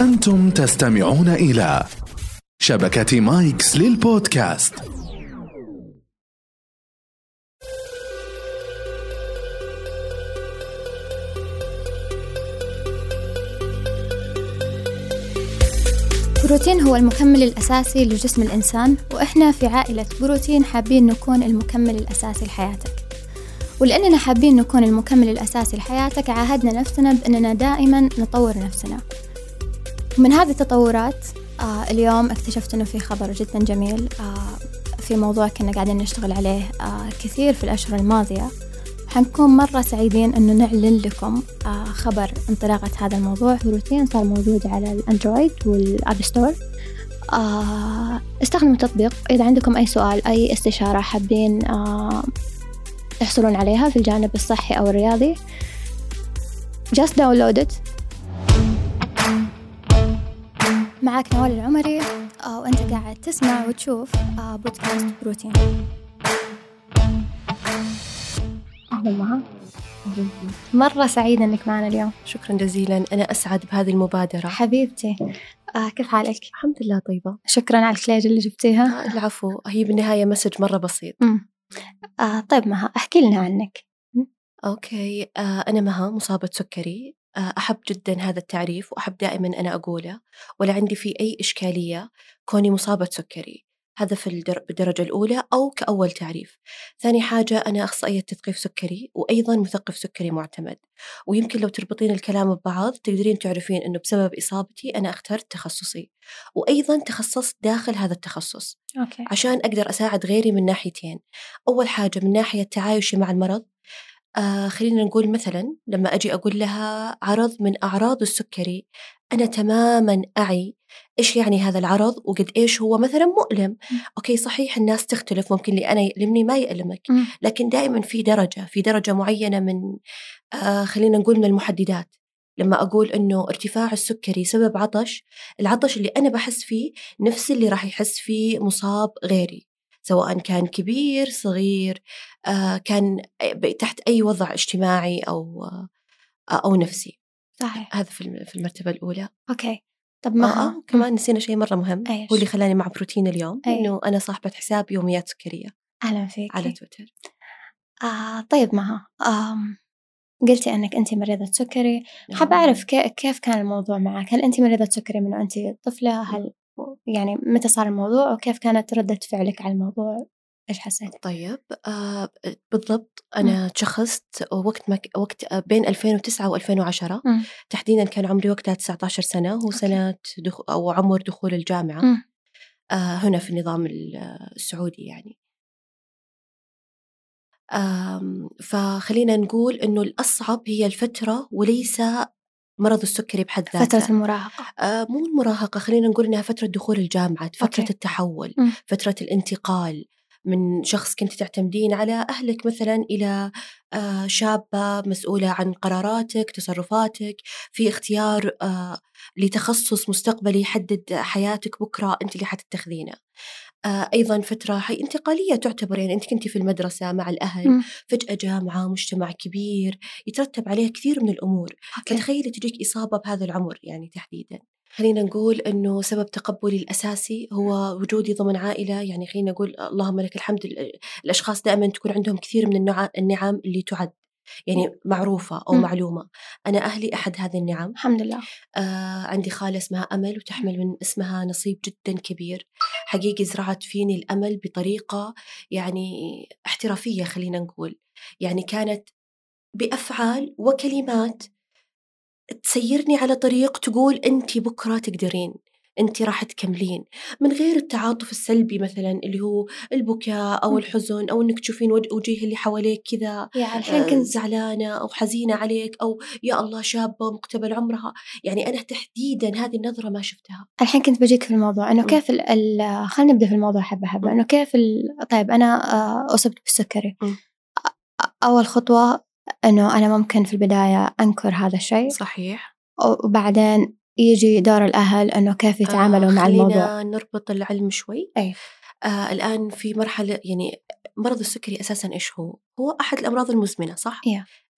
أنتم تستمعون إلى شبكة مايكس للبودكاست. بروتين هو المكمل الأساسي لجسم الإنسان وإحنا في عائلة بروتين حابين نكون المكمل الأساسي لحياتك. ولأننا حابين نكون المكمل الأساسي لحياتك عاهدنا نفسنا بأننا دائما نطور نفسنا. ومن هذه التطورات آه اليوم اكتشفت أنه في خبر جدا جميل آه في موضوع كنا قاعدين نشتغل عليه آه كثير في الأشهر الماضية. حنكون مرة سعيدين أنه نعلن لكم آه خبر انطلاقة هذا الموضوع. روتين صار موجود على الأندرويد والأب ستور. آه استخدموا التطبيق إذا عندكم أي سؤال أي استشارة حابين آه تحصلون عليها في الجانب الصحي أو الرياضي just download it. معك نوال العمري. آه وأنت قاعد تسمع وتشوف آه بودكاست بروتين أهلا مها مرة سعيدة إنك معنا اليوم. شكرا جزيلا. أنا أسعد بهذه المبادرة. حبيبتي. آه كيف حالك؟ الحمد لله طيبة. شكرا على الكليجا اللي جبتيها. آه العفو. هي بالنهاية message مرة بسيط. مم. آه طيب مها احكي لنا عنك. okay. آه أنا مها مصابة سكري آه أحب جدا هذا التعريف وأحب دائما أنا أقوله. ولا عندي فيه أي إشكالية كوني مصابة سكري هذا في الدر- بالدرجة الأولى أو كأول تعريف. ثاني حاجة أنا أخصائية تثقيف سكري وأيضا مثقف سكري معتمد. ويمكن لو تربطين الكلام ببعض تقدرين تعرفين أنه بسبب إصابتي أنا أخترت تخصصي. وأيضا تخصصت داخل هذا التخصص. okay. عشان أقدر أساعد غيري من ناحيتين. أول حاجة من ناحية تعايشي مع المرض آه خلينا نقول مثلا لما أجي أقول لها عرض من أعراض السكري أنا تماما أعي إيش يعني هذا العرض وقد إيش هو مثلا مؤلم. okay صحيح الناس تختلف ممكن اللي أنا يألمني ما يألمك مم. لكن دائما في درجة في درجة معينة من آه خلينا نقول من المحددات. لما أقول إنه ارتفاع السكري سبب عطش العطش اللي أنا بحس فيه نفس اللي راح يحس فيه مصاب غيري. سواء كان كبير صغير آه كان تحت أي وضع اجتماعي أو آه أو نفسي. صحيح. هذا في الم- في المرتبة الأولى. okay. طب آه مها آه كمان نسينا شيء مرة مهم؟ هو اللي خلاني مع بروتين اليوم أي. إنه أنا صاحبة حساب يوميات سكرية أهلا فيك. على تويتر. آه طيب مها آم قلتي أنك أنت مريضة سكري. حابة نعم. أعرف كي- كيف كان الموضوع معك؟ هل أنت مريضة سكري من وأنت طفلة؟ هل يعني متى صار الموضوع وكيف كانت ردة فعلك على الموضوع؟ إيش حسيت؟ طيب آه بالضبط. أنا تشخصت وقت ما ك- وقت آه، بين 2009 و2010 مم. تحديدا كان عمري وقتها 19 سنة هو سنة دخ... أو عمر دخول الجامعة. مم. آه هنا في النظام ال- السعودي يعني. فخلينا نقول إنه الأصعب هي الفترة وليس مرض السكري بحد ذاته فترة المراهقة آه مو المراهقة خلينا نقول إنها فترة دخول الجامعة فترة okay. التحول مم. فترة الانتقال من شخص كنت تعتمدين على أهلك مثلا إلى آه شابة مسؤولة عن قراراتك تصرفاتك في اختيار آه لتخصص مستقبلي يحدد حياتك بكرة أنت اللي حتتخذينه. آه أيضا فترة حي انتقالية تعتبر يعني أنت كنت في المدرسة مع الأهل مم. فجأة جامعة مجتمع كبير يترتب عليه كثير من الأمور. أوكي. فتخيلي تجيك إصابة بهذا العمر يعني تحديدا. خلينا نقول أنه سبب تقبلي الأساسي هو وجودي ضمن عائلة. يعني خلينا نقول اللهم لك الحمد ال- الأشخاص دائما تكون عندهم كثير من النع- النعم اللي تعد يعني معروفة أو مم. معلومة. أنا أهلي أحد هذه النعم. الحمد لله. آه عندي خالة اسمها أمل وتحمل من اسمها نصيب جدا كبير. حقيقي زرعت فيني الأمل بطريقة يعني احترافية خلينا نقول. يعني كانت بأفعال وكلمات تسيرني على طريق تقول أنت بكرة تقدرين أنت راح تكملين من غير التعاطف السلبي مثلا اللي هو البكاء أو مم. الحزن أو أنك تشوفين وجه اللي حواليك كذا يعني الحين كنت زعلانة أو حزينة عليك أو يا الله شابة مقتبل عمرها يعني أنا تحديدا هذه النظرة ما شفتها الحين كنت بجيك في الموضوع إنه. كيف خلينا نبدأ في الموضوع حبة حبة. إنه كيف طيب أنا آه، أصبت بالسكري أول خطوة إنه أنا ممكن في البداية أنكر هذا الشيء صحيح وبعدين يجي دور الأهل إنه كيف يتعاملوا مع الموضوع خلينا نربط العلم شوي أي. آه الآن في مرحلة يعني مرض السكري أساسا إيش هو؟ هو أحد الأمراض المزمنة صح؟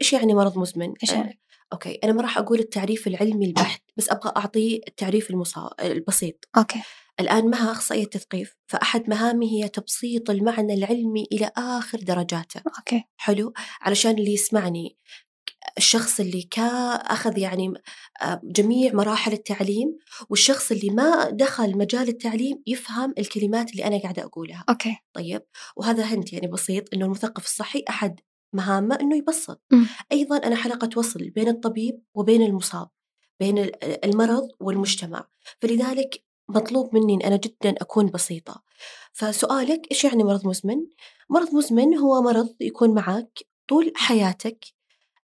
إيش يعني مرض مزمن؟ إيش آه يعني؟ okay أنا ما راح أقول التعريف العلمي البحت بس أبغى أعطيه التعريف المصا... البسيط okay الآن مها أخصائية تثقيف فأحد مهامي هي تبسيط المعنى العلمي إلى آخر درجاته. okay. حلو؟ علشان اللي يسمعني الشخص اللي كا أخذ يعني آه، جميع مراحل التعليم والشخص اللي ما دخل مجال التعليم يفهم الكلمات اللي أنا قاعدة أقولها. okay. طيب؟ وهذا هنت يعني بسيط إنه المثقف الصحي أحد مهامه إنه يبسط. مم. أيضا أنا حلقة وصل بين الطبيب وبين المصاب بين ال- المرض والمجتمع. فلذلك مطلوب مني إن أنا جدا أكون بسيطة فسؤالك إيش يعني مرض مزمن؟ مرض مزمن هو مرض يكون معك طول حياتك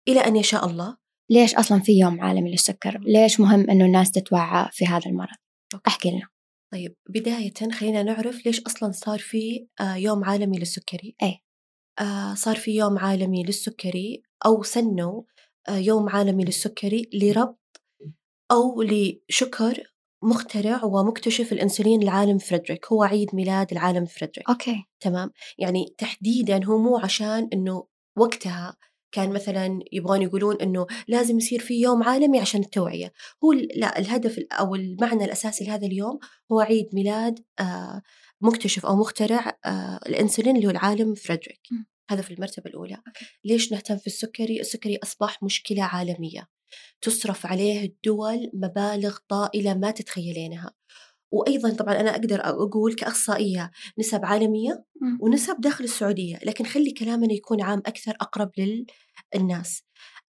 إلى أن يشاء الله ليش أصلا في يوم عالمي للسكر؟ ليش مهم إنه الناس تتوعى في هذا المرض؟ احكي لنا طيب بداية خلينا نعرف ليش أصلا صار في آه، يوم عالمي للسكري أي. آه، صار في يوم عالمي للسكري أو سنوا آه، يوم عالمي للسكري لربط أو لشكر مخترع ومكتشف الأنسولين العالم فريدريك. هو عيد ميلاد العالم فريدريك. أوكي. تمام؟ يعني تحديدا هو مو عشان إنه وقتها كان مثلا يبغون يقولون إنه لازم يصير في يوم عالمي عشان التوعية. هو لا الهدف ال- أو المعنى الأساسي لهذا اليوم هو عيد ميلاد آه مكتشف أو مخترع آه الإنسولين اللي هو العالم فريدريك. هذا في المرتبة الأولى. okay. ليش نهتم في السكري؟ السكري أصبح مشكلة عالمية. تصرف عليه الدول مبالغ طائلة ما تتخيلينها وأيضا طبعا أنا أقدر أقول كأخصائية نسب عالمية. ونسب داخل السعودية لكن خلي كلامنا يكون عام أكثر أقرب للناس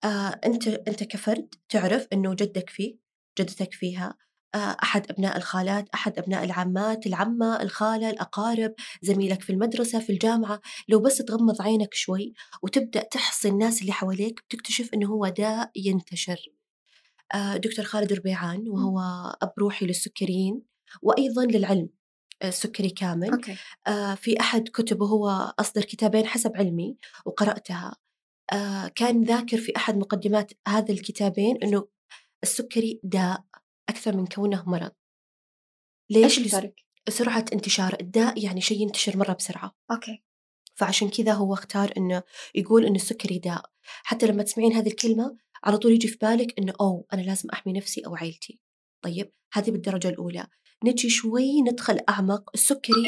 آه أنت أنت كفرد تعرف إنه جدك فيه جدتك فيها آه أحد أبناء الخالات أحد أبناء العمات العمة الخالة الأقارب زميلك في المدرسة في الجامعة. لو بس تغمض عينك شوي وتبدأ تحصي الناس اللي حواليك بتكتشف إنه هو داء ينتشر. آه دكتور خالد ربيعان وهو أب روحي للسكريين وأيضا للعلم آه، السكري كامل. okay. في أحد كتبه هو أصدر كتابين حسب علمي وقرأتها. كان ذاكر في أحد مقدمات هذا الكتابين أنه السكري داء. أكثر من كونه مرض. إيش ليش؟ الفرق؟ سرعة انتشار الداء يعني شيء ينتشر مرة بسرعة. okay. فعشان كذا هو اختار إنه يقول إنه السكري داء. حتى لما تسمعين هذه الكلمة على طول يجي في بالك إنه أوه أنا لازم أحمي نفسي أو عيلتي. طيب هذه بالدرجة الأولى. نجي شوي ندخل أعمق. السكري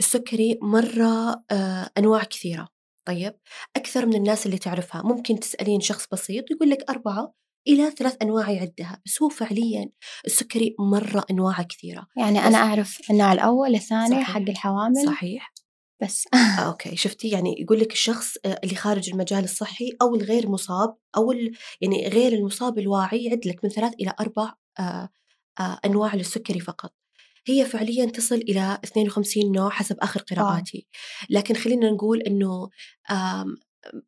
السكري مرة آه أنواع كثيرة. طيب أكثر من الناس اللي تعرفها. ممكن تسألين شخص بسيط يقول لك أربعة إلى ثلاث أنواع يعدها بس هو فعليا السكري مرة انواع كثيرة. يعني أنا أعرف النوع الأول الثاني. حق الحوامل. صحيح. بس. آه، okay. شفتي؟ يعني يقول لك الشخص آه، اللي خارج المجال الصحي أو الغير مصاب أو ال- يعني غير المصاب الواعي يعد لك من ثلاث إلى أربع آه، آه، أنواع للسكري فقط. هي فعليا تصل إلى 52 نوع حسب آخر قراءاتي. لكن خلينا نقول إنه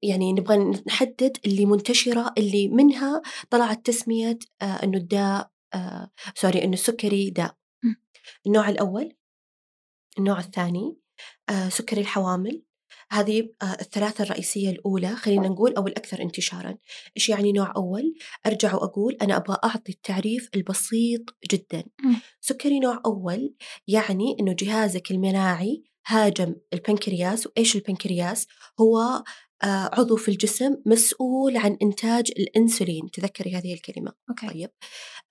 يعني نبغى نحدد اللي منتشرة اللي منها طلعت تسمية آه، إنه الداء آه، sorry إنه السكري داء. النوع الأول النوع الثاني آه، سكري الحوامل هذه الثلاثة الرئيسية الأولى خلينا نقول أو الأكثر انتشارا إيش يعني نوع أول؟ أرجع وأقول أنا أبغى أعطي التعريف البسيط جدا. سكري نوع أول يعني أنه جهازك المناعي هاجم البنكرياس وإيش البنكرياس؟ هو عضو في الجسم مسؤول عن إنتاج الأنسولين. تذكري هذه الكلمة؟ okay. طيب.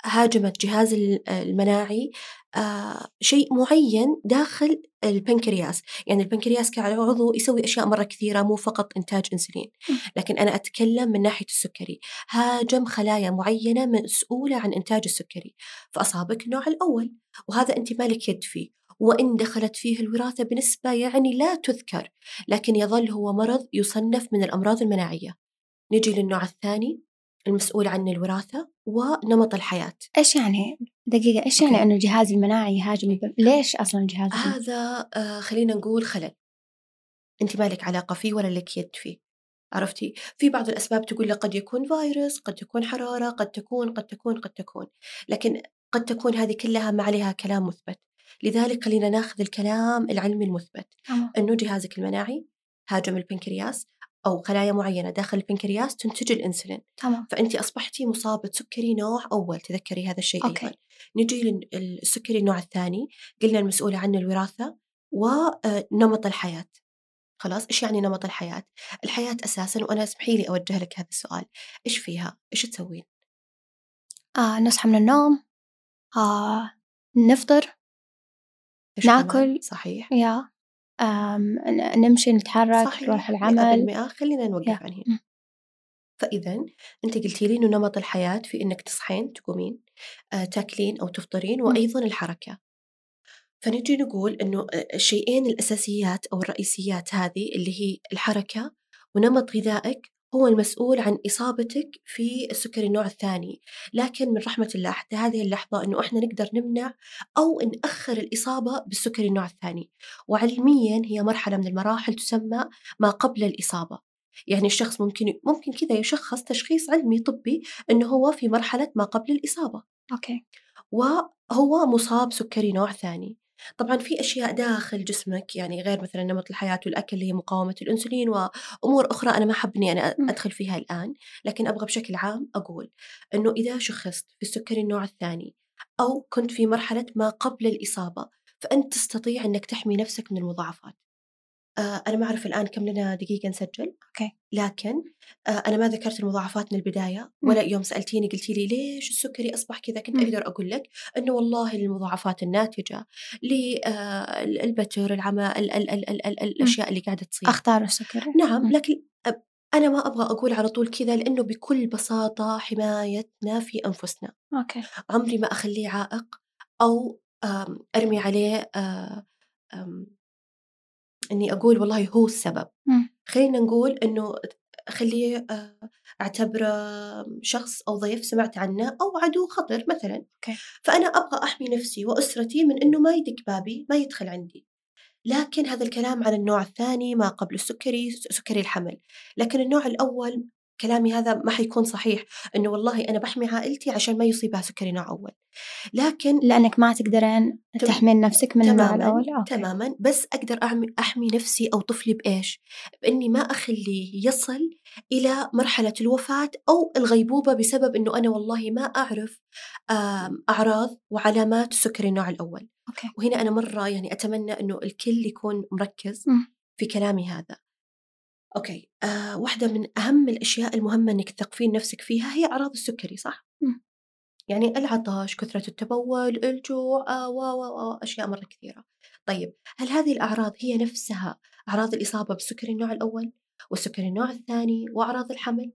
هاجمت جهاز ال- المناعي آه شيء معين داخل البنكرياس. يعني البنكرياس كعضو يسوي أشياء مرة كثيرة مو فقط إنتاج أنسولين. لكن أنا أتكلم من ناحية السكري. هاجم خلايا معينة مسؤولة عن إنتاج السكري. فأصابك النوع الأول وهذا أنت مالك يد فيه. وإن دخلت فيه الوراثة بنسبة يعني لا تذكر لكن يظل هو مرض يصنف من الأمراض المناعية. نجي للنوع الثاني المسؤول عن الوراثة ونمط الحياة. إيش يعني؟ دقيقة إيش يعني. إنه الجهاز المناعي يهاجم الب... ليش أصلا الجهاز؟ هذا آه، خلينا نقول خلل. أنت ما لك علاقة فيه ولا لك يد فيه؟ عرفتي؟ في بعض الأسباب تقول لك قد يكون فيروس قد تكون حرارة قد تكون قد تكون قد تكون. لكن قد تكون هذه كلها ما عليها كلام مثبت. لذلك خلينا ناخذ الكلام العلمي المثبت. أنه جهازك المناعي هاجم البنكرياس أو خلايا معينة داخل البنكرياس تنتج الإنسولين تمام فأنت أصبحتي مصابة سكري نوع أول تذكري هذا الشيء okay. أيضا نجي للسكري النوع الثاني قلنا المسؤوله عنه الوراثة ونمط الحياة خلاص إيش يعني نمط الحياة؟ الحياة أساسا وأنا اسمحي لي أوجه لك هذا السؤال إيش فيها؟ إيش تسوين؟ آه نصحى من النوم آه نفطر؟ ناكل. صحيح يا نمشي نتحرك صحيح نروح العمل بالمئة خلينا نوقف يا. عن هنا مم. فإذا أنت قلتي لي إنه نمط الحياة في إنك تصحين تقومين آه، تاكلين أو تفطرين مم. وأيضا الحركة فنجي نقول إنه آه، الشيئين الأساسيات أو الرئيسيات هذه اللي هي الحركة ونمط غذائك هو المسؤول عن إصابتك في السكري النوع الثاني لكن من رحمة الله حتى هذه اللحظة أنه إحنا نقدر نمنع أو نأخر الإصابة بالسكري النوع الثاني. وعلميا هي مرحلة من المراحل تسمى ما قبل الإصابة. يعني الشخص ممكن ممكن كذا يشخص تشخيص علمي طبي إنه هو في مرحلة ما قبل الإصابة. okay. وهو مصاب سكري نوع ثاني. طبعا في أشياء داخل جسمك يعني غير مثلا نمط الحياة والأكل اللي هي مقاومة الأنسولين وأمور أخرى أنا ما حبيت أنا مم. أدخل فيها الآن لكن أبغى بشكل عام أقول إنه إذا شخصت في السكري النوع الثاني أو كنت في مرحلة ما قبل الإصابة فأنت تستطيع إنك تحمي نفسك من المضاعفات آه أنا ما أعرف الآن كم لنا دقيقة نسجل okay. لكن آه أنا ما ذكرت المضاعفات من البداية ولا يوم سألتيني قلتي لي ليش السكري أصبح كذا كنت. أقدر أقول لك إنه والله المضاعفات الناتجة للبتر العمى ال- ال- ال- ال- ال- الأشياء اللي قاعدة تصير أخطار السكري نعم. لكن أنا ما أبغى أقول على طول كذا لأنه بكل بساطة حمايتنا في أنفسنا okay عمري ما أخليه عائق أو آم، أرمي عليه آه، إني أقول والله هو السبب. خلينا نقول إنه خليه آه، أعتبره شخص أو ضيف سمعت عنه أو عدو خطر مثلا okay. فأنا أبغى أحمي نفسي وأسرتي من إنه ما يدق بابي ما يدخل عندي لكن هذا الكلام عن النوع الثاني ما قبل السكري سكري الحمل لكن النوع الأول كلامي هذا ما حيكون صحيح إنه والله أنا بحمي عائلتي عشان ما يصيبها سكري نوع اول لكن لأنك ما تقدرين تحمين نفسك من النوع تماما الأول أوكي. تماما بس أقدر أحمي نفسي أو طفلي بإيش؟ بإني ما أخليه يصل إلى مرحلة الوفاة أو الغيبوبة بسبب إنه أنا والله ما أعرف أعراض وعلامات السكري النوع الأول، أوكي وهنا أنا مرة يعني أتمنى إنه الكل يكون مركز مم. في كلامي هذا. أوكي، آه واحدة من أهم الأشياء المهمة إنك تثقفين نفسك فيها هي أعراض السكري صح؟ مم. يعني العطش، كثرة التبول، الجوع، آه و و و أشياء مرة كثيرة. طيب هل هذه الأعراض هي نفسها أعراض الإصابة بالسكري النوع الأول والسكري النوع الثاني وأعراض الحمل؟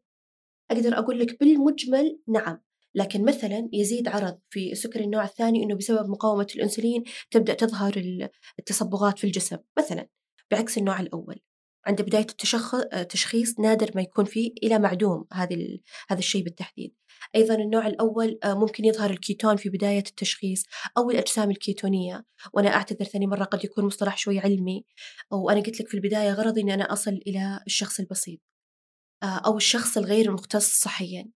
أقدر أقول لك بالمجمل نعم، لكن مثلا يزيد عرض في السكري النوع الثاني إنه بسبب مقاومة الأنسولين تبدأ تظهر ال- التصبغات في الجسم مثلا بعكس النوع الأول. عند بداية التشخ... التشخيص نادر ما يكون فيه إلى معدوم هذه. هذا الشيء بالتحديد. أيضا النوع الأول آه، ممكن يظهر الكيتون في بداية التشخيص أو الأجسام الكيتونية وأنا أعتذر ثاني مرة قد يكون مصطلح شوي علمي وأنا قلت لك في البداية غرضي أني أنا أصل إلى الشخص البسيط آه، أو الشخص الغير مختص صحيا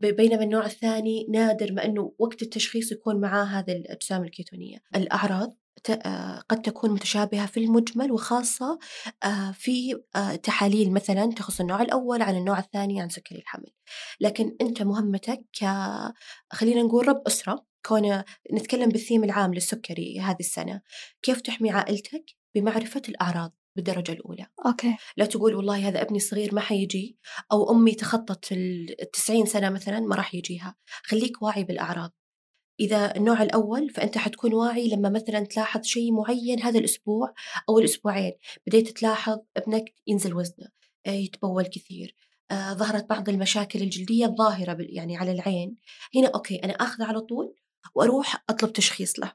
بينما النوع الثاني نادر ما أنه وقت التشخيص يكون معاه هذه الأجسام الكيتونية. الأعراض آه، قد تكون متشابهة في المجمل وخاصة آه، في آه، تحاليل مثلا تخص النوع الأول عن النوع الثاني عن سكري الحمل. لكن أنت مهمتك ك خلينا نقول رب أسرة كون نتكلم بالثيم العام للسكري هذه السنة كيف تحمي عائلتك بمعرفة الأعراض؟ بالدرجة الأولى. أوكي. لا تقول والله هذا أبني الصغير ما حيجي أو أمي تخطت ال- التسعين سنة مثلا ما راح يجيها. خليك واعي بالأعراض. إذا النوع الأول فأنت حتكون واعي لما مثلا تلاحظ شيء معين هذا الأسبوع أو الأسبوعين. بديت تلاحظ أبنك ينزل وزنه آه، يتبول كثير آه، ظهرت بعض المشاكل الجلدية الظاهرة يعني على العين. هنا أوكي أنا أخذ على طول وأروح أطلب تشخيص له.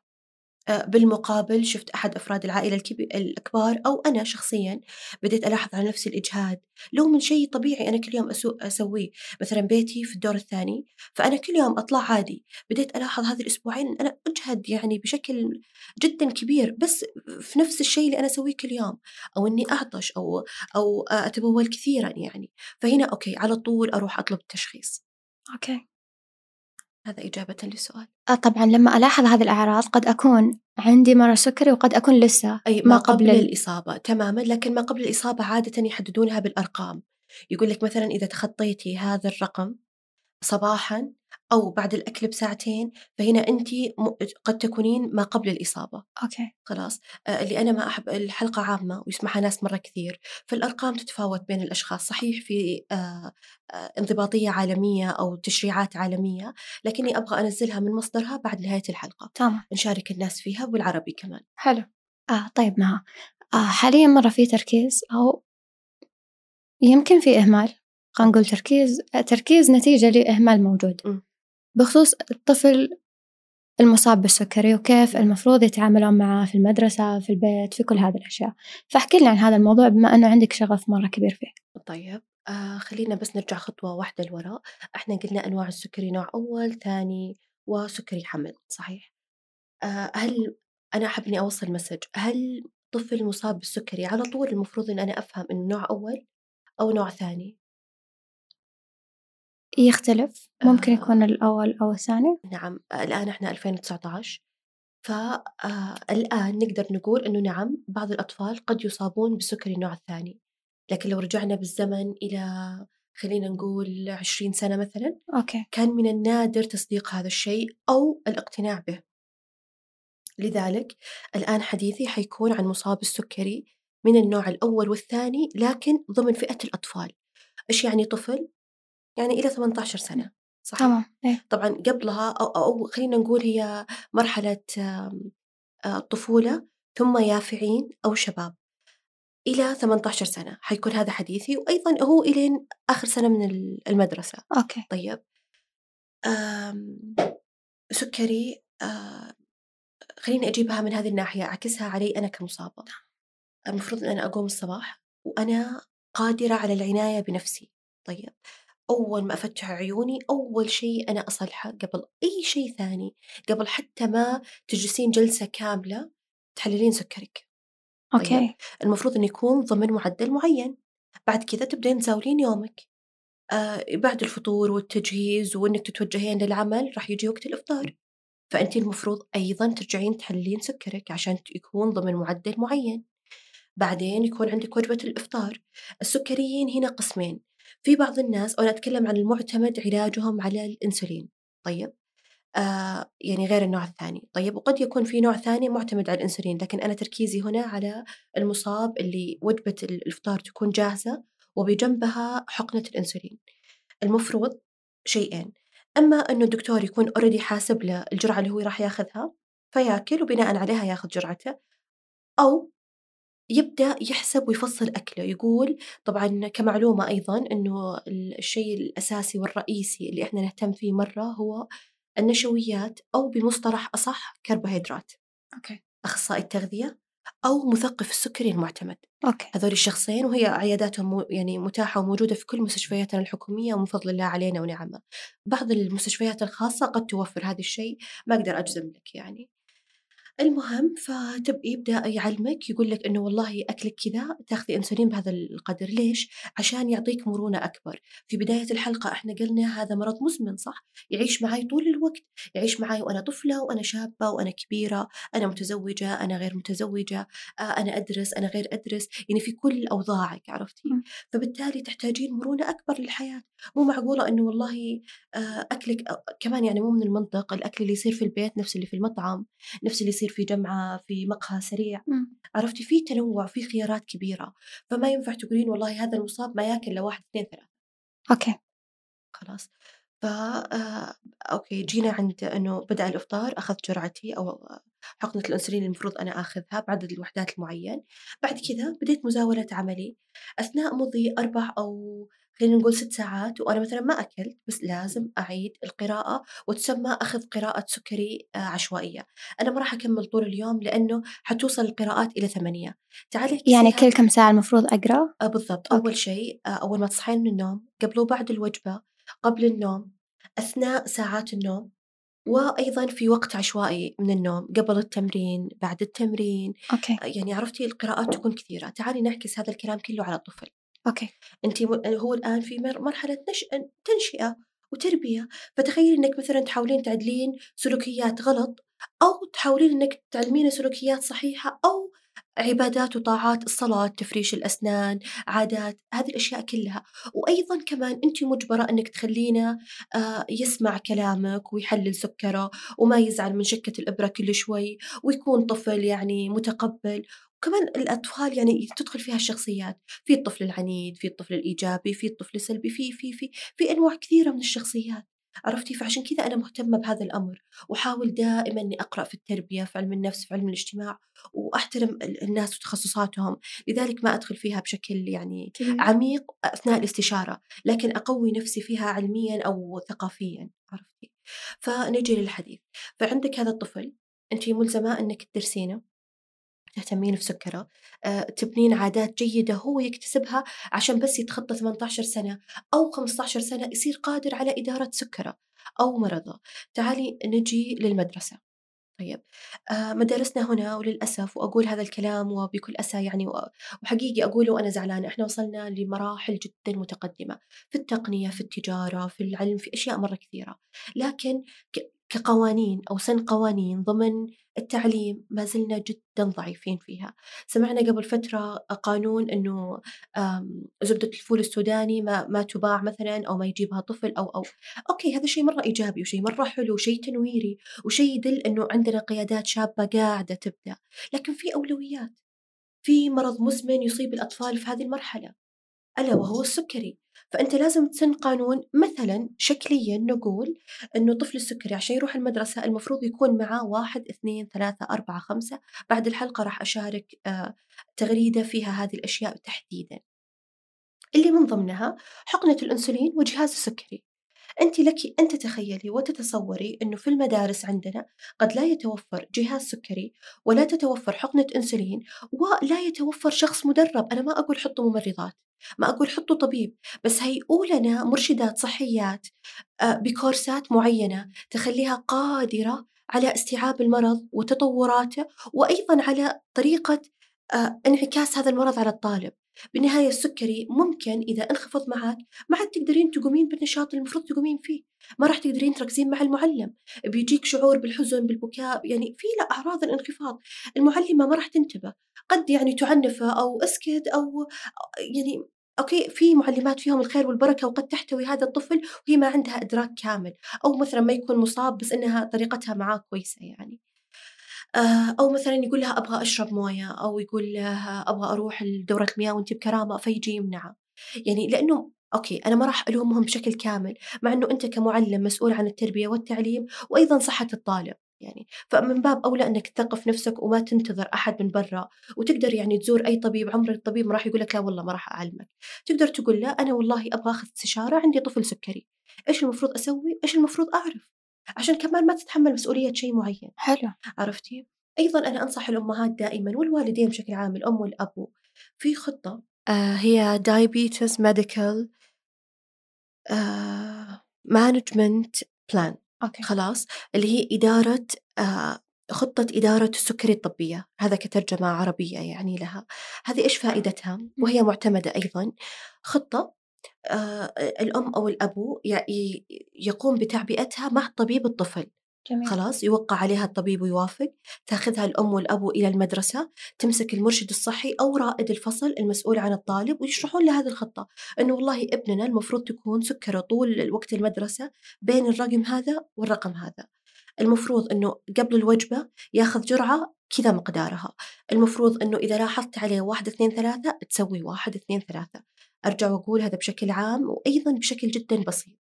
بالمقابل شفت أحد أفراد العائلة الكبار أو أنا شخصيا بديت ألاحظ على نفسي الإجهاد. لو من شيء طبيعي أنا كل يوم أسو- أسويه مثلا بيتي في الدور الثاني فأنا كل يوم أطلع عادي. بديت ألاحظ هذه الأسبوعين أنا أجهد يعني بشكل جدا كبير بس في نفس الشيء اللي أنا أسويه كل يوم أو إني أعطش أو أو أتبول كثيرا يعني. فهنا أوكي على طول أروح أطلب التشخيص. أوكي. هذا إجابة للسؤال آه، طبعا لما ألاحظ هذه الأعراض قد أكون عندي مرض سكري وقد أكون لسه أي ما قبل الإصابة تماما لكن ما قبل الإصابة عادة يحددونها بالأرقام. يقول لك مثلا إذا تخطيتي هذا الرقم صباحا أو بعد الأكل بساعتين فهنا أنت قد تكونين ما قبل الإصابة. أوكي. خلاص. آه، اللي أنا ما أحب الحلقة عامة ويسمعها ناس مرة كثير فالأرقام تتفاوت بين الأشخاص. صحيح في آه، آه، انضباطية عالمية أو تشريعات عالمية لكني أبغى أنزلها من مصدرها بعد نهاية الحلقة. تمام. نشارك الناس فيها بالعربي كمان. حلو. آه طيب مها آه حاليا مرة في تركيز أو يمكن في إهمال. خلينا نقول تركيز تركيز نتيجة لإهمال موجود. م. بخصوص الطفل المصاب بالسكري وكيف المفروض يتعاملون معه في المدرسة في البيت في كل هذه الأشياء. فاحكي لنا عن هذا الموضوع بما أنه عندك شغف مرة كبير فيه. طيب آه خلينا بس نرجع خطوة واحدة لوراء. إحنا قلنا أنواع السكري نوع أول ثاني وسكري حمل صحيح؟ آه هل أنا أحب إني أوصل message هل طفل مصاب بالسكري على طول المفروض إن أنا أفهم إنه نوع أول أو نوع ثاني؟ يختلف. ممكن آه. يكون الأول أو الثاني. نعم آه، الآن إحنا 2019 فالآن نقدر نقول إنه نعم بعض الأطفال قد يصابون بالسكري النوع الثاني. لكن لو رجعنا بالزمن إلى خلينا نقول 20 سنة مثلا أوكي. كان من النادر تصديق هذا الشيء أو الاقتناع به. لذلك الآن حديثي حيكون عن مصاب السكري من النوع الأول والثاني لكن ضمن فئة الأطفال. إيش يعني طفل؟ يعني إلى 18 سنة صح؟ تمام إيه. طبعا قبلها أو, أو خلينا نقول هي مرحلة آم، آه، طفولة ثم يافعين أو شباب. إلى 18 سنة حيكون هذا حديثي وأيضا هو إلين آخر سنة من المدرسة. أوكي. طيب سكري آه، خليني أجيبها من هذه الناحية أعكسها علي أنا كمصابة. المفروض أن أنا أقوم الصباح وأنا قادرة على العناية بنفسي. طيب أول ما أفتح عيوني أول شيء أنا أصلحه قبل أي شيء ثاني قبل حتى ما تجلسين جلسة كاملة تحللين سكرك. أوكي. المفروض أن يكون ضمن معدل معين. بعد كذا تبدين تزاولين يومك. آه بعد الفطور والتجهيز وإنك تتوجهين للعمل راح يجي وقت الإفطار. فانت المفروض أيضا ترجعين تحللين سكرك عشان يكون ضمن معدل معين. بعدين يكون عندك وجبة الإفطار. السكريين هنا قسمين. في بعض الناس وأنا أتكلم عن المعتمد علاجهم على الإنسولين طيب؟ آه يعني غير النوع الثاني طيب؟ وقد يكون في نوع ثاني معتمد على الإنسولين لكن أنا تركيزي هنا على المصاب اللي وجبة الإفطار تكون جاهزة وبجنبها حقنة الإنسولين. المفروض شيئين أما أنه الدكتور يكون اوريدي حاسب له الجرعة اللي هو راح ياخذها فياكل وبناء عليها ياخذ جرعته أو يبدأ يحسب ويفصل أكلة يقول طبعا كمعلومة أيضا أنه الشيء الأساسي والرئيسي اللي إحنا نهتم فيه مرة هو النشويات أو بمصطلح أصح كربوهيدرات. أوكي. أخصائي التغذية أو مثقف السكري المعتمد. أوكي. هذول الشخصين وهي عياداتهم يعني متاحة وموجودة في كل مستشفياتنا الحكومية ومن فضل الله علينا ونعمة. بعض المستشفيات الخاصة قد توفر هذا الشيء ما أقدر أجزم لك يعني. المهم فبيبدأ يعلمك يقول لك إنه والله أكلك كذا تاخذي إنسولين بهذا القدر. ليش؟ عشان يعطيك مرونة أكبر، في بداية الحلقة إحنا قلنا هذا مرض مزمن صح؟ يعيش معي طول الوقت، يعيش معي وأنا طفلة وأنا شابة وأنا كبيرة، أنا متزوجة، أنا غير متزوجة، آه، أنا أدرس، أنا غير أدرس، يعني في كل أوضاعك عرفتي؟ فبالتالي تحتاجين مرونة أكبر للحياة، مو معقولة إنه والله آه، أكلك آه، كمان يعني مو من المنطق. الأكل اللي يصير في البيت نفس اللي في المطعم، نفس اللي يصير في جمعة في مقهى سريع. مم. عرفتي؟ في تنوع في خيارات كبيرة. فما ينفع تقولين والله هذا المصاب ما ياكل إلا واحد اثنين ثلاثة. أوكي. خلاص. ف آه، أوكي جينا عند إنه بدأ الإفطار أخذت جرعتي أو حقنه الانسولين المفروض أنا آخذها بعدد الوحدات المعين بعد كذا بديت مزاولة عملي أثناء مضي أربع أو خلينا نقول ست ساعات وأنا مثلا ما أكلت بس لازم أعيد القراءة وتسمى أخذ قراءة سكري آه، عشوائية أنا ما راح أكمل طول اليوم لأنه حتوصل القراءات إلى ثمانية تعالي يعني. كل كم ساعة المفروض أقرأ؟ آه بالضبط أوكي. أول شيء آه أول ما تصحين من النوم قبل وبعد الوجبة قبل النوم أثناء ساعات النوم وأيضا في وقت عشوائي من النوم قبل التمرين بعد التمرين. أوكي. آه، يعني عرفتي القراءات تكون كثيرة. تعالي نعكس هذا الكلام كله على الطفل. أوكي. أنت م- هو الآن في مر- مرحلة نش... تنشئة وتربية. فتخيلي أنك مثلا تحاولين تعدلين سلوكيات غلط أو تحاولين أنك تعلمين سلوكيات صحيحة أو عبادات وطاعات الصلاة تفريش الأسنان عادات هذه الأشياء كلها. وأيضا كمان أنت مجبرة أنك تخلينا آه، يسمع كلامك ويحلل سكره وما يزعل من شكة الإبرة كل شوي ويكون طفل يعني متقبل. وكمان الأطفال يعني تدخل فيها الشخصيات في الطفل العنيد في الطفل الإيجابي في الطفل السلبي في في في في أنواع كثيرة من الشخصيات. عرفتي؟ فعشان كذا أنا مهتمة بهذا الأمر وحاول دائما إني أقرأ في التربية في علم النفس في علم الاجتماع وأحترم الناس وتخصصاتهم. لذلك ما أدخل فيها بشكل يعني عميق أثناء الاستشارة لكن أقوي نفسي فيها علميا أو ثقافيا عرفتي؟ فنجي للحديث. فعندك هذا الطفل أنت ملزمة أنك تدرسينه. تهتمين في سكره آه، تبنين عادات جيدة هو يكتسبها عشان بس يتخطى 18 سنة أو 15 سنة يصير قادر على إدارة سكرة أو مرضه. تعالي نجي للمدرسة. طيب آه مدارسنا هنا وللأسف وأقول هذا الكلام وبكل أسى يعني وحقيقي أقوله وأنا زعلانة. إحنا وصلنا لمراحل جدا متقدمة في التقنية في التجارة في العلم في أشياء مرة كثيرة. لكن كقوانين أو سن قوانين ضمن التعليم ما زلنا جدا ضعيفين فيها. سمعنا قبل فترة قانون أنه زبدة الفول السوداني ما, ما تباع مثلا أو ما يجيبها طفل أو أو. أوكي هذا شيء مرة إيجابي وشيء مرة حلو وشيء تنويري وشيء يدل أنه عندنا قيادات شابة قاعدة تبدأ لكن في أولويات. في مرض مزمن يصيب الأطفال في هذه المرحلة. ألا وهو السكري. فأنت لازم تسن قانون مثلا شكليا نقول أنه طفل السكري عشان يروح المدرسة المفروض يكون معاه واحد اثنين ثلاثة أربعة خمسة. بعد الحلقة راح أشارك آه، تغريدة فيها هذه الأشياء تحديدا. اللي من ضمنها حقنة الأنسولين وجهاز السكري. أنت لك أن تتخيلي وتتصوري أنه في المدارس عندنا قد لا يتوفر جهاز سكري ولا تتوفر حقنة أنسولين ولا يتوفر شخص مدرب. أنا ما أقول حطوا ممرضات ما أقول حطوا طبيب بس هيئوا لنا مرشدات صحيات آه، بكورسات معينة تخليها قادرة على استيعاب المرض وتطوراته وأيضا على طريقة آه، انعكاس هذا المرض على الطالب. بالنهاية السكري ممكن إذا انخفض معك ما عاد تقدرين تقومين بالنشاط اللي المفروض تقومين فيه. ما راح تقدرين تركزين مع المعلم. بيجيك شعور بالحزن بالبكاء يعني في أعراض الانخفاض. المعلمة ما راح تنتبه. قد يعني تعنفه أو اسكت أو يعني أوكي في معلمات فيهم الخير والبركة وقد تحتوي هذا الطفل وهي ما عندها إدراك كامل. أو مثلا ما يكون مصاب بس إنها طريقتها معاه كويسة يعني. آه، أو مثلا يقول لها أبغى أشرب موية أو يقول لها أبغى أروح لدورة المياه وأنت بكرامة فيجي يمنعها. يعني لأنه أوكي أنا ما راح ألومهم بشكل كامل مع أنه أنت كمعلم مسؤول عن التربية والتعليم وأيضا صحة الطالب يعني. فمن باب أولى أنك تثقف نفسك وما تنتظر أحد من برا وتقدر يعني تزور أي طبيب عمر الطبيب ما راح يقول لك لا والله ما راح أعلمك. تقدر تقول لا أنا والله أبغى أخذ استشارة عندي طفل سكري. إيش المفروض أسوي؟ إيش المفروض أعرف؟ عشان كمان ما تتحمل مسؤولية شيء معين. حلو. عرفتي؟ أيضا أنا أنصح الأمهات دائما والوالدين بشكل عام الأم والأب في خطة. آه هي diabetes medical management plan okay. خلاص؟ اللي هي إدارة آه خطة إدارة السكري الطبية. هذا كترجمة عربية يعني لها. هذه إيش فائدتها؟ وهي معتمدة أيضا. خطة الأم أو الأبو يقوم بتعبئتها مع طبيب الطفل. جميل. خلاص يوقع عليها الطبيب ويوافق. تأخذها الأم والأبو إلى المدرسة تمسك المرشد الصحي أو رائد الفصل المسؤول عن الطالب ويشرحون له هذه الخطة. أنه والله ابننا المفروض تكون سكره طول وقت المدرسة بين الرقم هذا والرقم هذا. المفروض أنه قبل الوجبة ياخذ جرعة كذا مقدارها. المفروض أنه إذا لاحظت عليه واحد اثنين ثلاثة تسوي واحد اثنين ثلاثة. أرجع وأقول هذا بشكل عام وأيضا بشكل جدا بسيط.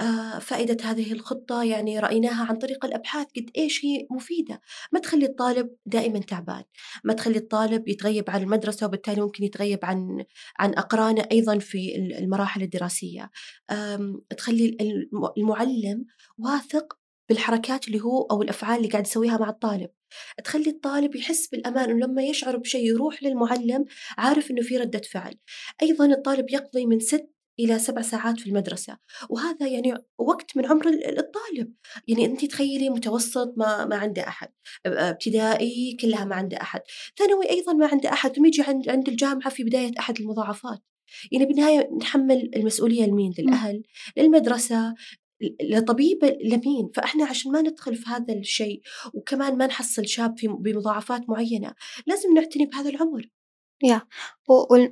آه، فائدة هذه الخطة يعني رأيناها عن طريق الأبحاث قد إيش هي مفيدة؟ ما تخلي الطالب دائما تعبان. ما تخلي الطالب يتغيب عن المدرسة وبالتالي ممكن يتغيب عن عن أقرانه أيضا في المراحل الدراسية. تخلي المعلم واثق بالحركات اللي هو أو الأفعال اللي قاعد يسويها مع الطالب. تخلي الطالب يحس بالأمان ولما يشعر بشيء يروح للمعلم عارف أنه في ردة فعل. أيضا الطالب يقضي من ست إلى سبع ساعات في المدرسة وهذا يعني وقت من عمر الطالب. يعني أنت تخيلي متوسط ما, ما عنده أحد ابتدائي كلها ما عنده أحد. ثانوي أيضا ما عنده أحد ثم يجي عند, عند الجامعة في بداية أحد المضاعفات. يعني بالنهاية نحمل المسؤولية لمين؟ للأهل للمدرسة لطبيب لمين فإحنا عشان ما ندخل في هذا الشيء وكمان ما نحصل شاب في بمضاعفات معينة لازم نعتني بهذا العمر. يا.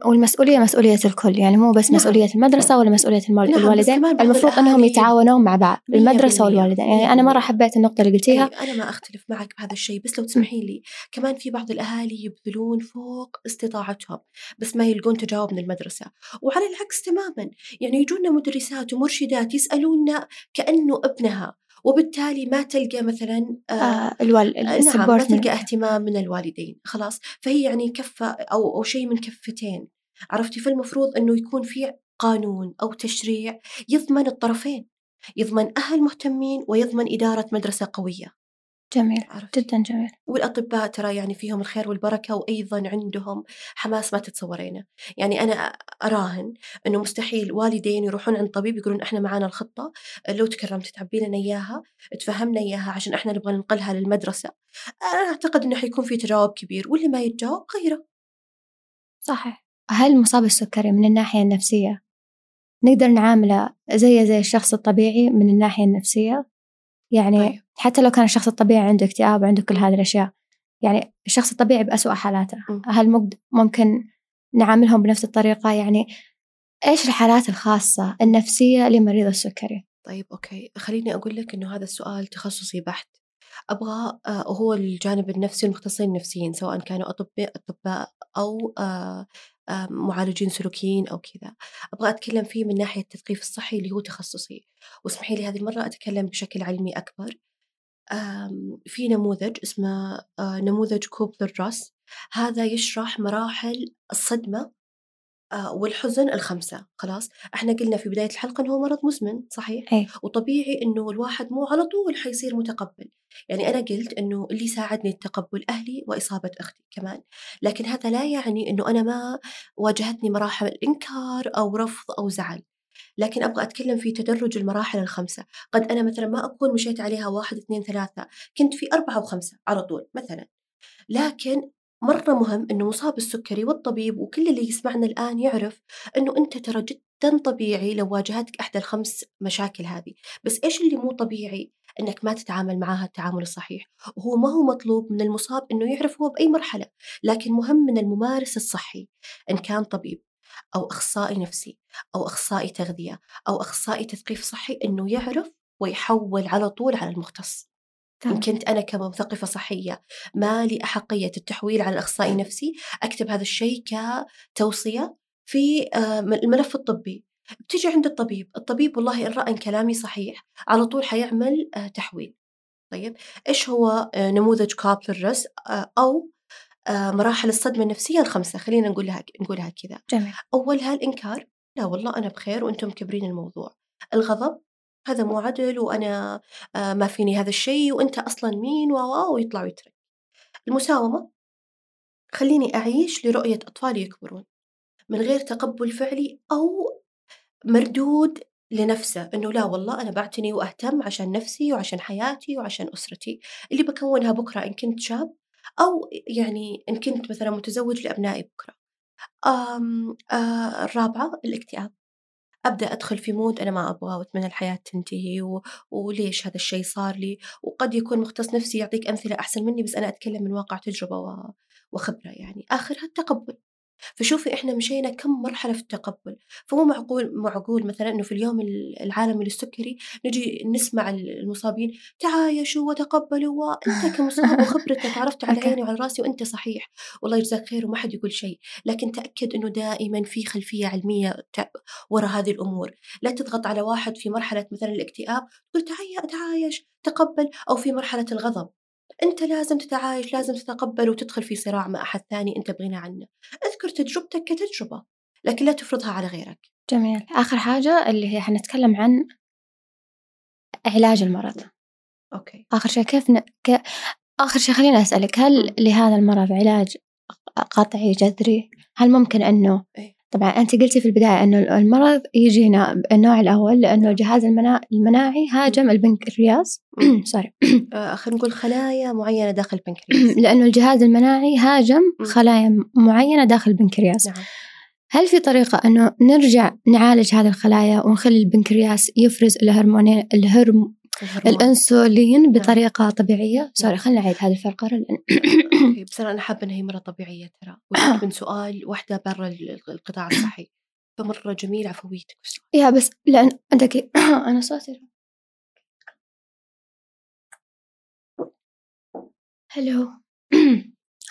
والمسؤولية مسؤولية الكل يعني مو بس نعم. مسؤولية المدرسة ولا مسؤولية نعم الوالدين. المفروض أنهم يتعاونون مع بعض المدرسة والوالدين. يعني أنا مرة حبيت النقطة اللي قلتيها. أنا ما أختلف معك بهذا الشيء بس لو تسمحين لي كمان في بعض الأهالي يبذلون فوق استطاعتهم بس ما يلقون تجاوب من المدرسة. وعلى العكس تماما يعني يجونا مدرسات ومرشدات يسألونا كأنه ابنها. وبالتالي ما تلقى مثلا آه, آه الوال... آه نعم ما تلقى اهتمام من الوالدين خلاص. فهي يعني كفة أو أو شيء من كفتين. عرفتي؟ فالمفروض أنه يكون في قانون أو تشريع يضمن الطرفين يضمن أهل مهتمين ويضمن إدارة مدرسة قوية. جميل عرفتي؟ جدا جميل. والأطباء ترى يعني فيهم الخير والبركة وأيضا عندهم حماس ما تتصورينه. يعني أنا أراهن أنه مستحيل والدين يروحون عند طبيب يقولون إحنا معانا الخطة لو تكرمت تعبي لنا إياها تفهمنا إياها عشان إحنا نبغى ننقلها للمدرسة. أنا أعتقد أنه حيكون في تجاوب كبير واللي ما يتجاوب غيره. صحيح. هل مصاب السكري من الناحية النفسية؟ نقدر نعامله زي زي الشخص الطبيعي من الناحية النفسية؟ يعني طيب. حتى لو كان الشخص الطبيعي عنده اكتئاب وعنده كل هذه الأشياء يعني الشخص الطبيعي بأسوأ حالاته م. هل ممكن نعاملهم بنفس الطريقة يعني إيش الحالات الخاصة النفسية لمريض السكري؟ طيب okay خليني أقول لك إنه هذا السؤال تخصصي بحت أبغى آه هو الجانب النفسي المختصين النفسيين سواء كانوا أطباء أطباء أو آه معالجين سلوكيين أو كذا. أبغى أتكلم فيه من ناحية التثقيف الصحي اللي هو تخصصي. واسمحي لي هذه المرة أتكلم بشكل علمي أكبر. في نموذج اسمه آه، نموذج كوبلر راس. هذا يشرح مراحل الصدمة آه، والحزن الخمسة خلاص؟ إحنا قلنا في بداية الحلقة إنه هو مرض مزمن صحيح؟ أي. وطبيعي إنه الواحد مو على طول حيصير متقبل. يعني أنا قلت إنه اللي ساعدني التقبل أهلي وإصابة أختي كمان. لكن هذا لا يعني إنه أنا ما واجهتني مراحل إنكار أو رفض أو زعل. لكن أبغى أتكلم في تدرج المراحل الخمسة، قد أنا مثلا ما أكون مشيت عليها واحد اثنين ثلاثة، كنت في أربعة وخمسة على طول مثلا. لكن مرة مهم إنه مصاب السكري والطبيب وكل اللي يسمعنا الآن يعرف إنه أنت ترى جدا طبيعي لو واجهتك إحدى الخمس مشاكل هذه، بس إيش اللي مو طبيعي؟ إنك ما تتعامل معاها التعامل الصحيح، وهو ما هو مطلوب من المصاب إنه يعرف هو بأي مرحلة، لكن مهم من الممارس الصحي إن كان طبيب أو أخصائي نفسي أو أخصائي تغذية أو أخصائي تثقيف صحي إنه يعرف ويحول على طول على المختص. إن كنت أنا كمثقفة صحية ما لي أحقية التحويل على الأخصائي النفسي أكتب هذا الشيء كتوصية في آه، الملف الطبي. بتجي عند الطبيب الطبيب والله إن رأى إن كلامي صحيح على طول حيعمل آه، تحويل. طيب إيش هو آه، نموذج كابلر رس أو مراحل الصدمة النفسية الخمسة؟ خلينا نقولها نقولها كذا. جميل. أولها الإنكار لا والله أنا بخير وأنتم مكبرين الموضوع. الغضب؟ هذا مو عدل وأنا آه، ما فيني هذا الشيء وأنت أصلا مين؟ و ويطلع ويترك. المساومة خليني أعيش لرؤية أطفالي يكبرون من غير تقبل فعلي أو مردود لنفسه إنه لا والله أنا بعتني وأهتم عشان نفسي وعشان حياتي وعشان أسرتي. اللي بكونها بكرة إن كنت شاب أو يعني إن كنت مثلا متزوج لأبنائي بكرة. آه الرابعة الاكتئاب. أبدأ أدخل في مود أنا ما أبغاه وأتمنى الحياة تنتهي و... وليش هذا الشيء صار لي؟ وقد يكون مختص نفسي يعطيك أمثلة أحسن مني بس أنا أتكلم من واقع تجربة و... وخبرة يعني. آخرها التقبل. فشوفي إحنا مشينا كم مرحلة في التقبل. فمو معقول معقول مثلا إنه في اليوم العالمي للسكري نجي نسمع المصابين تعايشوا وتقبلوا وأنت كمصاب وخبرتك عرفت على عيني وعلى رأسي وأنت صحيح. والله يجزاك خير وما حد يقول شيء لكن تأكد إنه دائما في خلفية علمية وراء هذه الأمور. لا تضغط على واحد في مرحلة مثلا الاكتئاب تقول تعايش تقبل. أو في مرحلة الغضب. أنت لازم تتعايش لازم تتقبل وتدخل في صراع مع أحد ثاني أنت بغنى عنه. أذكر تجربتك كتجربة لكن لا تفرضها على غيرك. جميل. آخر حاجة اللي هي حنتكلم عن علاج المرض. okay. آخر شيء كيف ن... ك... آخر شيء خليني أسألك هل لهذا المرض علاج قطعي جذري؟ هل ممكن أنه إيه؟ طبعا أنت قلتي في البداية أنه المرض يجينا النوع الأول لأنه الجهاز المناعي هاجم البنكرياس sorry آه، خلينا نقول خلايا معينة داخل البنكرياس لأنه الجهاز المناعي هاجم خلايا معينة داخل البنكرياس نعم. هل في طريقة أنه نرجع نعالج هذه الخلايا ونخلي البنكرياس يفرز الهرمونين الهرم الهرمون. الأنسولين بطريقة طبيعية. sorry خلينا نعيد هذه okay، بس أنا أحب إنها هي مرة طبيعية ترى. من سؤال واحدة برا ال- القطاع الصحي. فمرة جميل عفويتك. yeah بس لأن عندك أنا صوتي. hello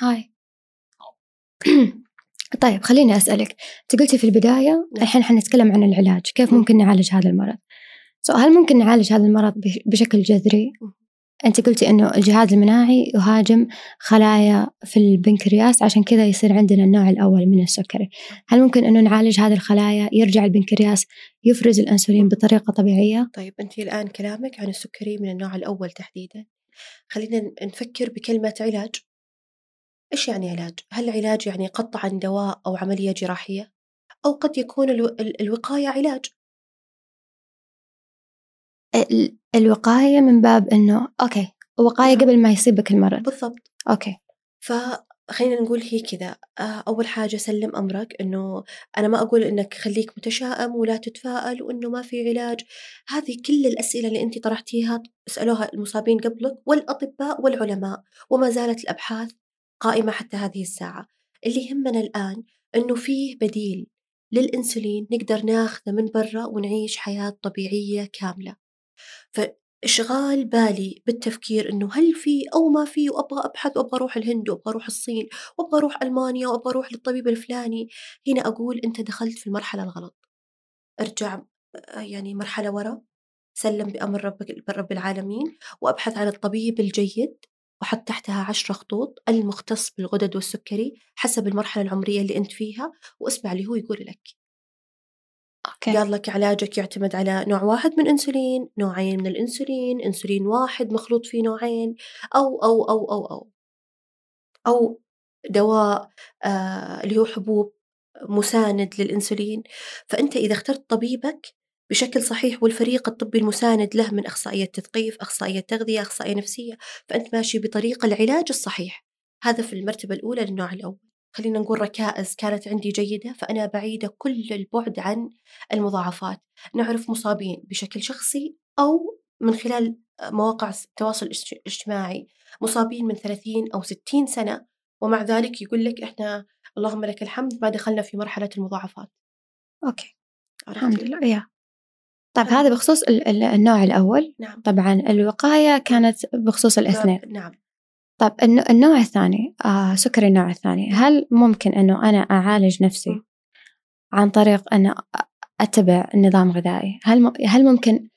hi طيب خليني أسألك. أنت قلتي في البداية الحين حنتكلم عن العلاج. كيف ممكن نعالج هذا المرض؟ so هل ممكن نعالج هذا المرض بش- بشكل جذري؟ أنت قلتي إنه الجهاز المناعي يهاجم خلايا في البنكرياس عشان كذا يصير عندنا النوع الأول من السكري. هل ممكن إنه نعالج هذه الخلايا؟ يرجع البنكرياس يفرز الأنسولين بطريقة طبيعية؟ طيب أنت الآن كلامك عن السكري من النوع الأول تحديدا. خلينا نفكر بكلمة علاج. إيش يعني علاج؟ هل علاج يعني قطعا دواء أو عملية جراحية؟ أو قد يكون ألو... ال- الوقاية علاج؟ الوقاية من باب إنه okay وقاية نعم. قبل ما يصيبك المرض بالضبط. okay. فخلينا نقول هي كذا. آه، أول حاجة سلم أمرك إنه أنا ما أقول إنك خليك متشائم ولا تتفائل وإنه ما في علاج. هذه كل الأسئلة اللي أنت طرحتيها سألوها المصابين قبلك والأطباء والعلماء وما زالت الأبحاث قائمة حتى هذه الساعة. اللي يهمنا الآن إنه فيه بديل للإنسولين نقدر ناخذه من برا ونعيش حياة طبيعية كاملة. فإشغال بالي بالتفكير إنه هل في أو ما في وأبغى أبحث وأبغى أروح الهند وأبغى أروح الصين وأبغى أروح ألمانيا وأبغى أروح للطبيب الفلاني. هنا أقول أنت دخلت في المرحلة الغلط. ارجع آه، يعني مرحلة ورا سلم بأمر ربك رب العالمين وأبحث عن الطبيب الجيد وحط تحتها عشرة خطوط المختص بالغدد والسكري حسب المرحلة العمرية اللي أنت فيها وأسمع اللي هو يقول لك. okay. قال لك علاجك يعتمد على نوع واحد من الانسولين، نوعين من الإنسولين، إنسولين واحد مخلوط فيه نوعين أو أو أو أو أو. أو دواء آه اللي هو حبوب مساند للإنسولين، فأنت إذا اخترت طبيبك بشكل صحيح والفريق الطبي المساند له من أخصائية تثقيف، أخصائية تغذية، أخصائية نفسية، فأنت ماشي بطريق العلاج الصحيح، هذا في المرتبة الأولى للنوع الأول. خلينا نقول ركائز كانت عندي جيدة فأنا بعيدة كل البعد عن المضاعفات. نعرف مصابين بشكل شخصي أو من خلال مواقع التواصل الاجت- الاجتماعي مصابين من 30 أو 60 سنة ومع ذلك يقول لك إحنا اللهم لك الحمد ما دخلنا في مرحلة المضاعفات. okay؟ الحمد لله. yeah. طيب. هذا بخصوص ال- ال- النوع الأول. نعم. طبعا الوقاية كانت بخصوص الاثنين. نعم. طيب الن- النوع الثاني آه سكري النوع الثاني هل ممكن أنه أنا أعالج نفسي. عن طريق أن أتبع نظام غذائي؟ هل م- هل ممكن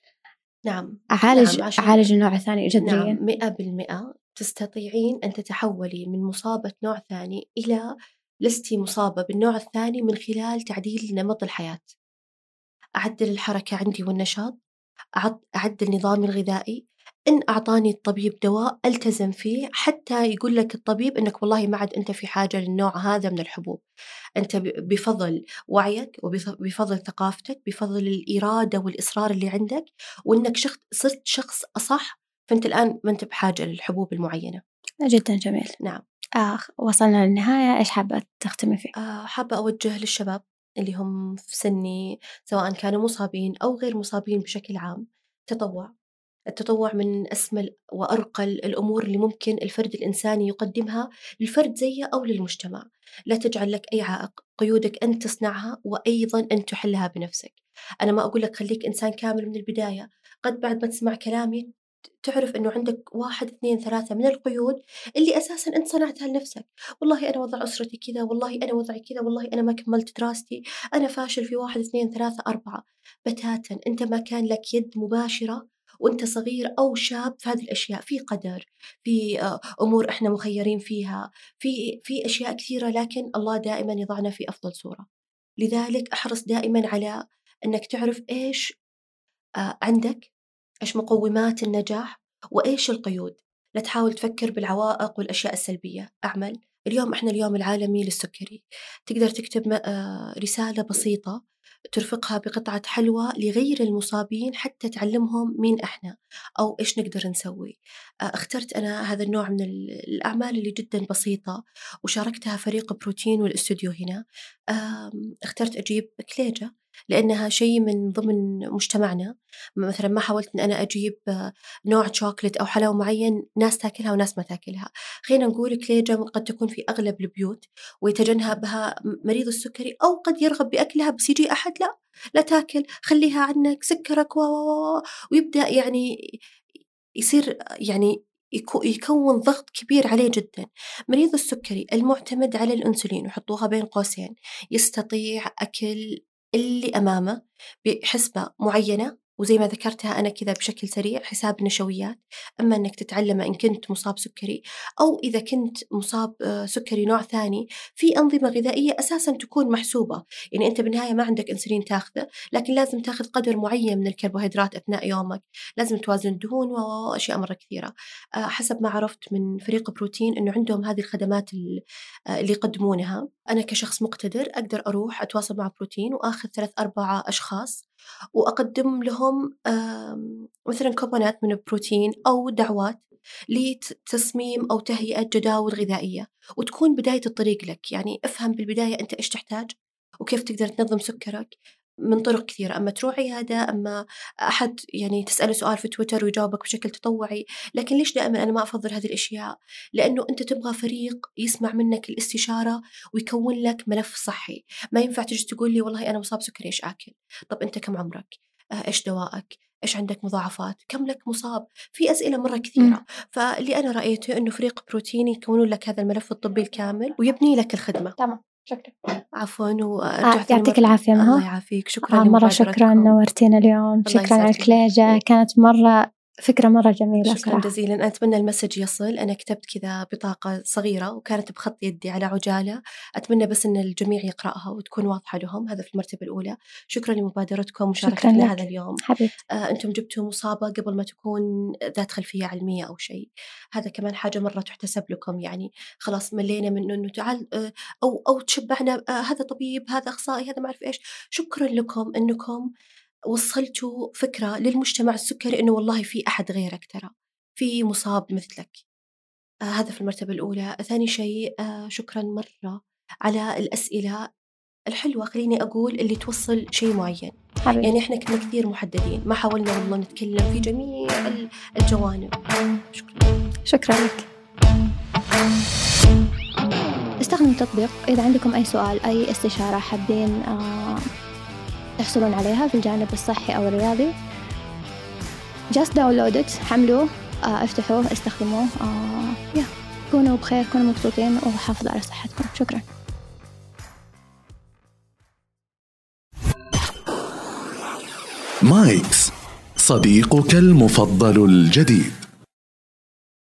نعم أعالج نعم، أعالج النوع الثاني جذريا نعم مئة بالمئة تستطيعين أن تتحولي من مصابة نوع ثاني إلى لستي مصابة بالنوع الثاني من خلال تعديل نمط الحياة. أعدل الحركة عندي والنشاط أعد- أعدل نظامي الغذائي إن أعطاني الطبيب دواء ألتزم فيه حتى يقول لك الطبيب إنك والله ما عاد أنت في حاجة للنوع هذا من الحبوب. أنت بفضل وعيك وبفضل ثقافتك بفضل الإرادة والإصرار اللي عندك وإنك شخص صرت شخص أصح فأنت الآن ما أنت بحاجة للحبوب المعينة. جدا جميل. نعم. آه وصلنا للنهاية. إيش حابة تختمي فيه؟ آه، حابة أوجه للشباب اللي هم في سني سواء كانوا مصابين أو غير مصابين بشكل عام تطوع. التطوع من أسمى وأرقى الأمور اللي ممكن الفرد الإنساني يقدمها للفرد زيه أو للمجتمع. لا تجعل لك أي عائق قيودك أنت تصنعها وأيضا أنت تحلها بنفسك. أنا ما أقول لك خليك إنسان كامل من البداية. قد بعد ما تسمع كلامي تعرف أنه عندك واحد اثنين ثلاثة من القيود اللي أساسا أنت صنعتها لنفسك. والله أنا وضع أسرتي كذا والله أنا وضعي كذا والله أنا ما كملت دراستي. أنا فاشل في واحد اثنين ثلاثة أربعة. بتاتا أنت ما كان لك يد مباشرة وأنت صغير أو شاب في هذه الأشياء في قدر في آه، أمور إحنا مخيرين فيها في في أشياء كثيرة لكن الله دائما يضعنا في أفضل صورة. لذلك أحرص دائما على أنك تعرف إيش آه، عندك إيش مقومات النجاح وإيش القيود. لا تحاول تفكر بالعوائق والأشياء السلبية. أعمل. اليوم إحنا اليوم العالمي للسكري. تقدر تكتب آه، رسالة بسيطة ترفقها بقطعة حلوى لغير المصابين حتى تعلمهم مين إحنا أو إيش نقدر نسوي. آه، اخترت أنا هذا النوع من الأعمال اللي جدا بسيطة وشاركتها فريق بروتين والأستوديو هنا. اخترت أجيب كليجة لأنها شيء من ضمن مجتمعنا. مثلا ما حاولت أن أنا أجيب نوع شوكلت أو حلاوة معين ناس تاكلها وناس ما تاكلها. خلينا نقول كليجة قد تكون في أغلب البيوت ويتجنبها مريض السكري أو قد يرغب بأكلها بس يجي أحد لا لا تاكل خليها عنك سكرك و ويبدأ يعني يصير يعني يكون ضغط كبير عليه جدا. مريض السكري المعتمد على الأنسولين وحطوها بين قوسين يستطيع أكل اللي أمامه بحسبة معينة وزي ما ذكرتها أنا كذا بشكل سريع حساب نشويات. أما أنك تتعلمه إن كنت مصاب سكري أو إذا كنت مصاب آه، سكري نوع ثاني في أنظمة غذائية أساسا تكون محسوبة. يعني أنت بالنهاية ما عندك أنسولين تاخذه لكن لازم تاخذ قدر معين من الكربوهيدرات أثناء يومك. لازم توازن الدهون وأشياء مرة كثيرة. آه، حسب ما عرفت من فريق بروتين أنه عندهم هذه الخدمات آه، اللي يقدمونها. أنا كشخص مقتدر أقدر أروح أتواصل مع بروتين وآخذ ثلاث أربعة أشخاص وأقدم لهم مثلا كوبونات من البروتين أو دعوات لتصميم أو تهيئة جداول غذائية وتكون بداية الطريق لك. يعني افهم بالبداية أنت إيش تحتاج وكيف تقدر تنظم سكرك. من طرق كثيرة أما تروح عيادة أما أحد يعني تسأله سؤال في تويتر ويجاوبك بشكل تطوعي لكن ليش دائما أنا ما أفضل هذه الأشياء؟ لأنه أنت تبغى فريق يسمع منك الاستشارة ويكون لك ملف صحي. ما ينفع تجي تقول لي والله أنا مصاب سكري إيش آكل؟ طب أنت كم عمرك؟ آه، إيش دوائك إيش عندك مضاعفات؟ كم لك مصاب؟ في أسئلة مرة كثيرة. م. فاللي أنا رأيته إنه فريق بروتين يكونون لك هذا الملف الطبي الكامل ويبني لك الخدمة. تمام. شكرا. عفوا آه يعطيك العافية مها. الله يعافيك. شكرا آه مرة شكرا نورتينا اليوم. شكرا على الكليجة كانت مرة فكرة مرة جميلة شكرا صراحة. جزيلا. أنا أتمنى المسج يصل. أنا كتبت كذا بطاقة صغيرة وكانت بخط يدي على عجالة. أتمنى بس أن الجميع يقرأها وتكون واضحة لهم. هذا في المرتبة الأولى. شكرا لمبادرتكم ومشاركتنا هذا اليوم. آه أنتم جبتوا مصابة قبل ما تكون ذات خلفية علمية أو شيء. هذا كمان حاجة مرة تحتسب لكم يعني. خلاص ملينا من أنه تعال آه أو أو تشبعنا آه هذا طبيب هذا أخصائي هذا ما أعرف إيش. شكرا لكم أنكم وصلتوا فكرة للمجتمع السكري إنه والله في أحد غيرك ترى في مصاب مثلك. آه هذا في المرتبة الأولى. ثاني شيء آه شكرا مرة على الأسئلة الحلوة خليني أقول اللي توصل شيء معين. حبيب. يعني إحنا كنا كثير محددين ما حاولنا والله نتكلم في جميع الجوانب. شكرا. شكرا لك. استخدموا التطبيق إذا عندكم أي سؤال أي استشارة حابين آه تحصلون عليها في الجانب الصحي أو الرياضي. Just download it. حملوه. آه، افتحوه. استخدموه. آه يا. كونوا بخير. كونوا مبسوطين. وحافظوا على صحتكم. شكرا. مايكس صديقك المفضل الجديد.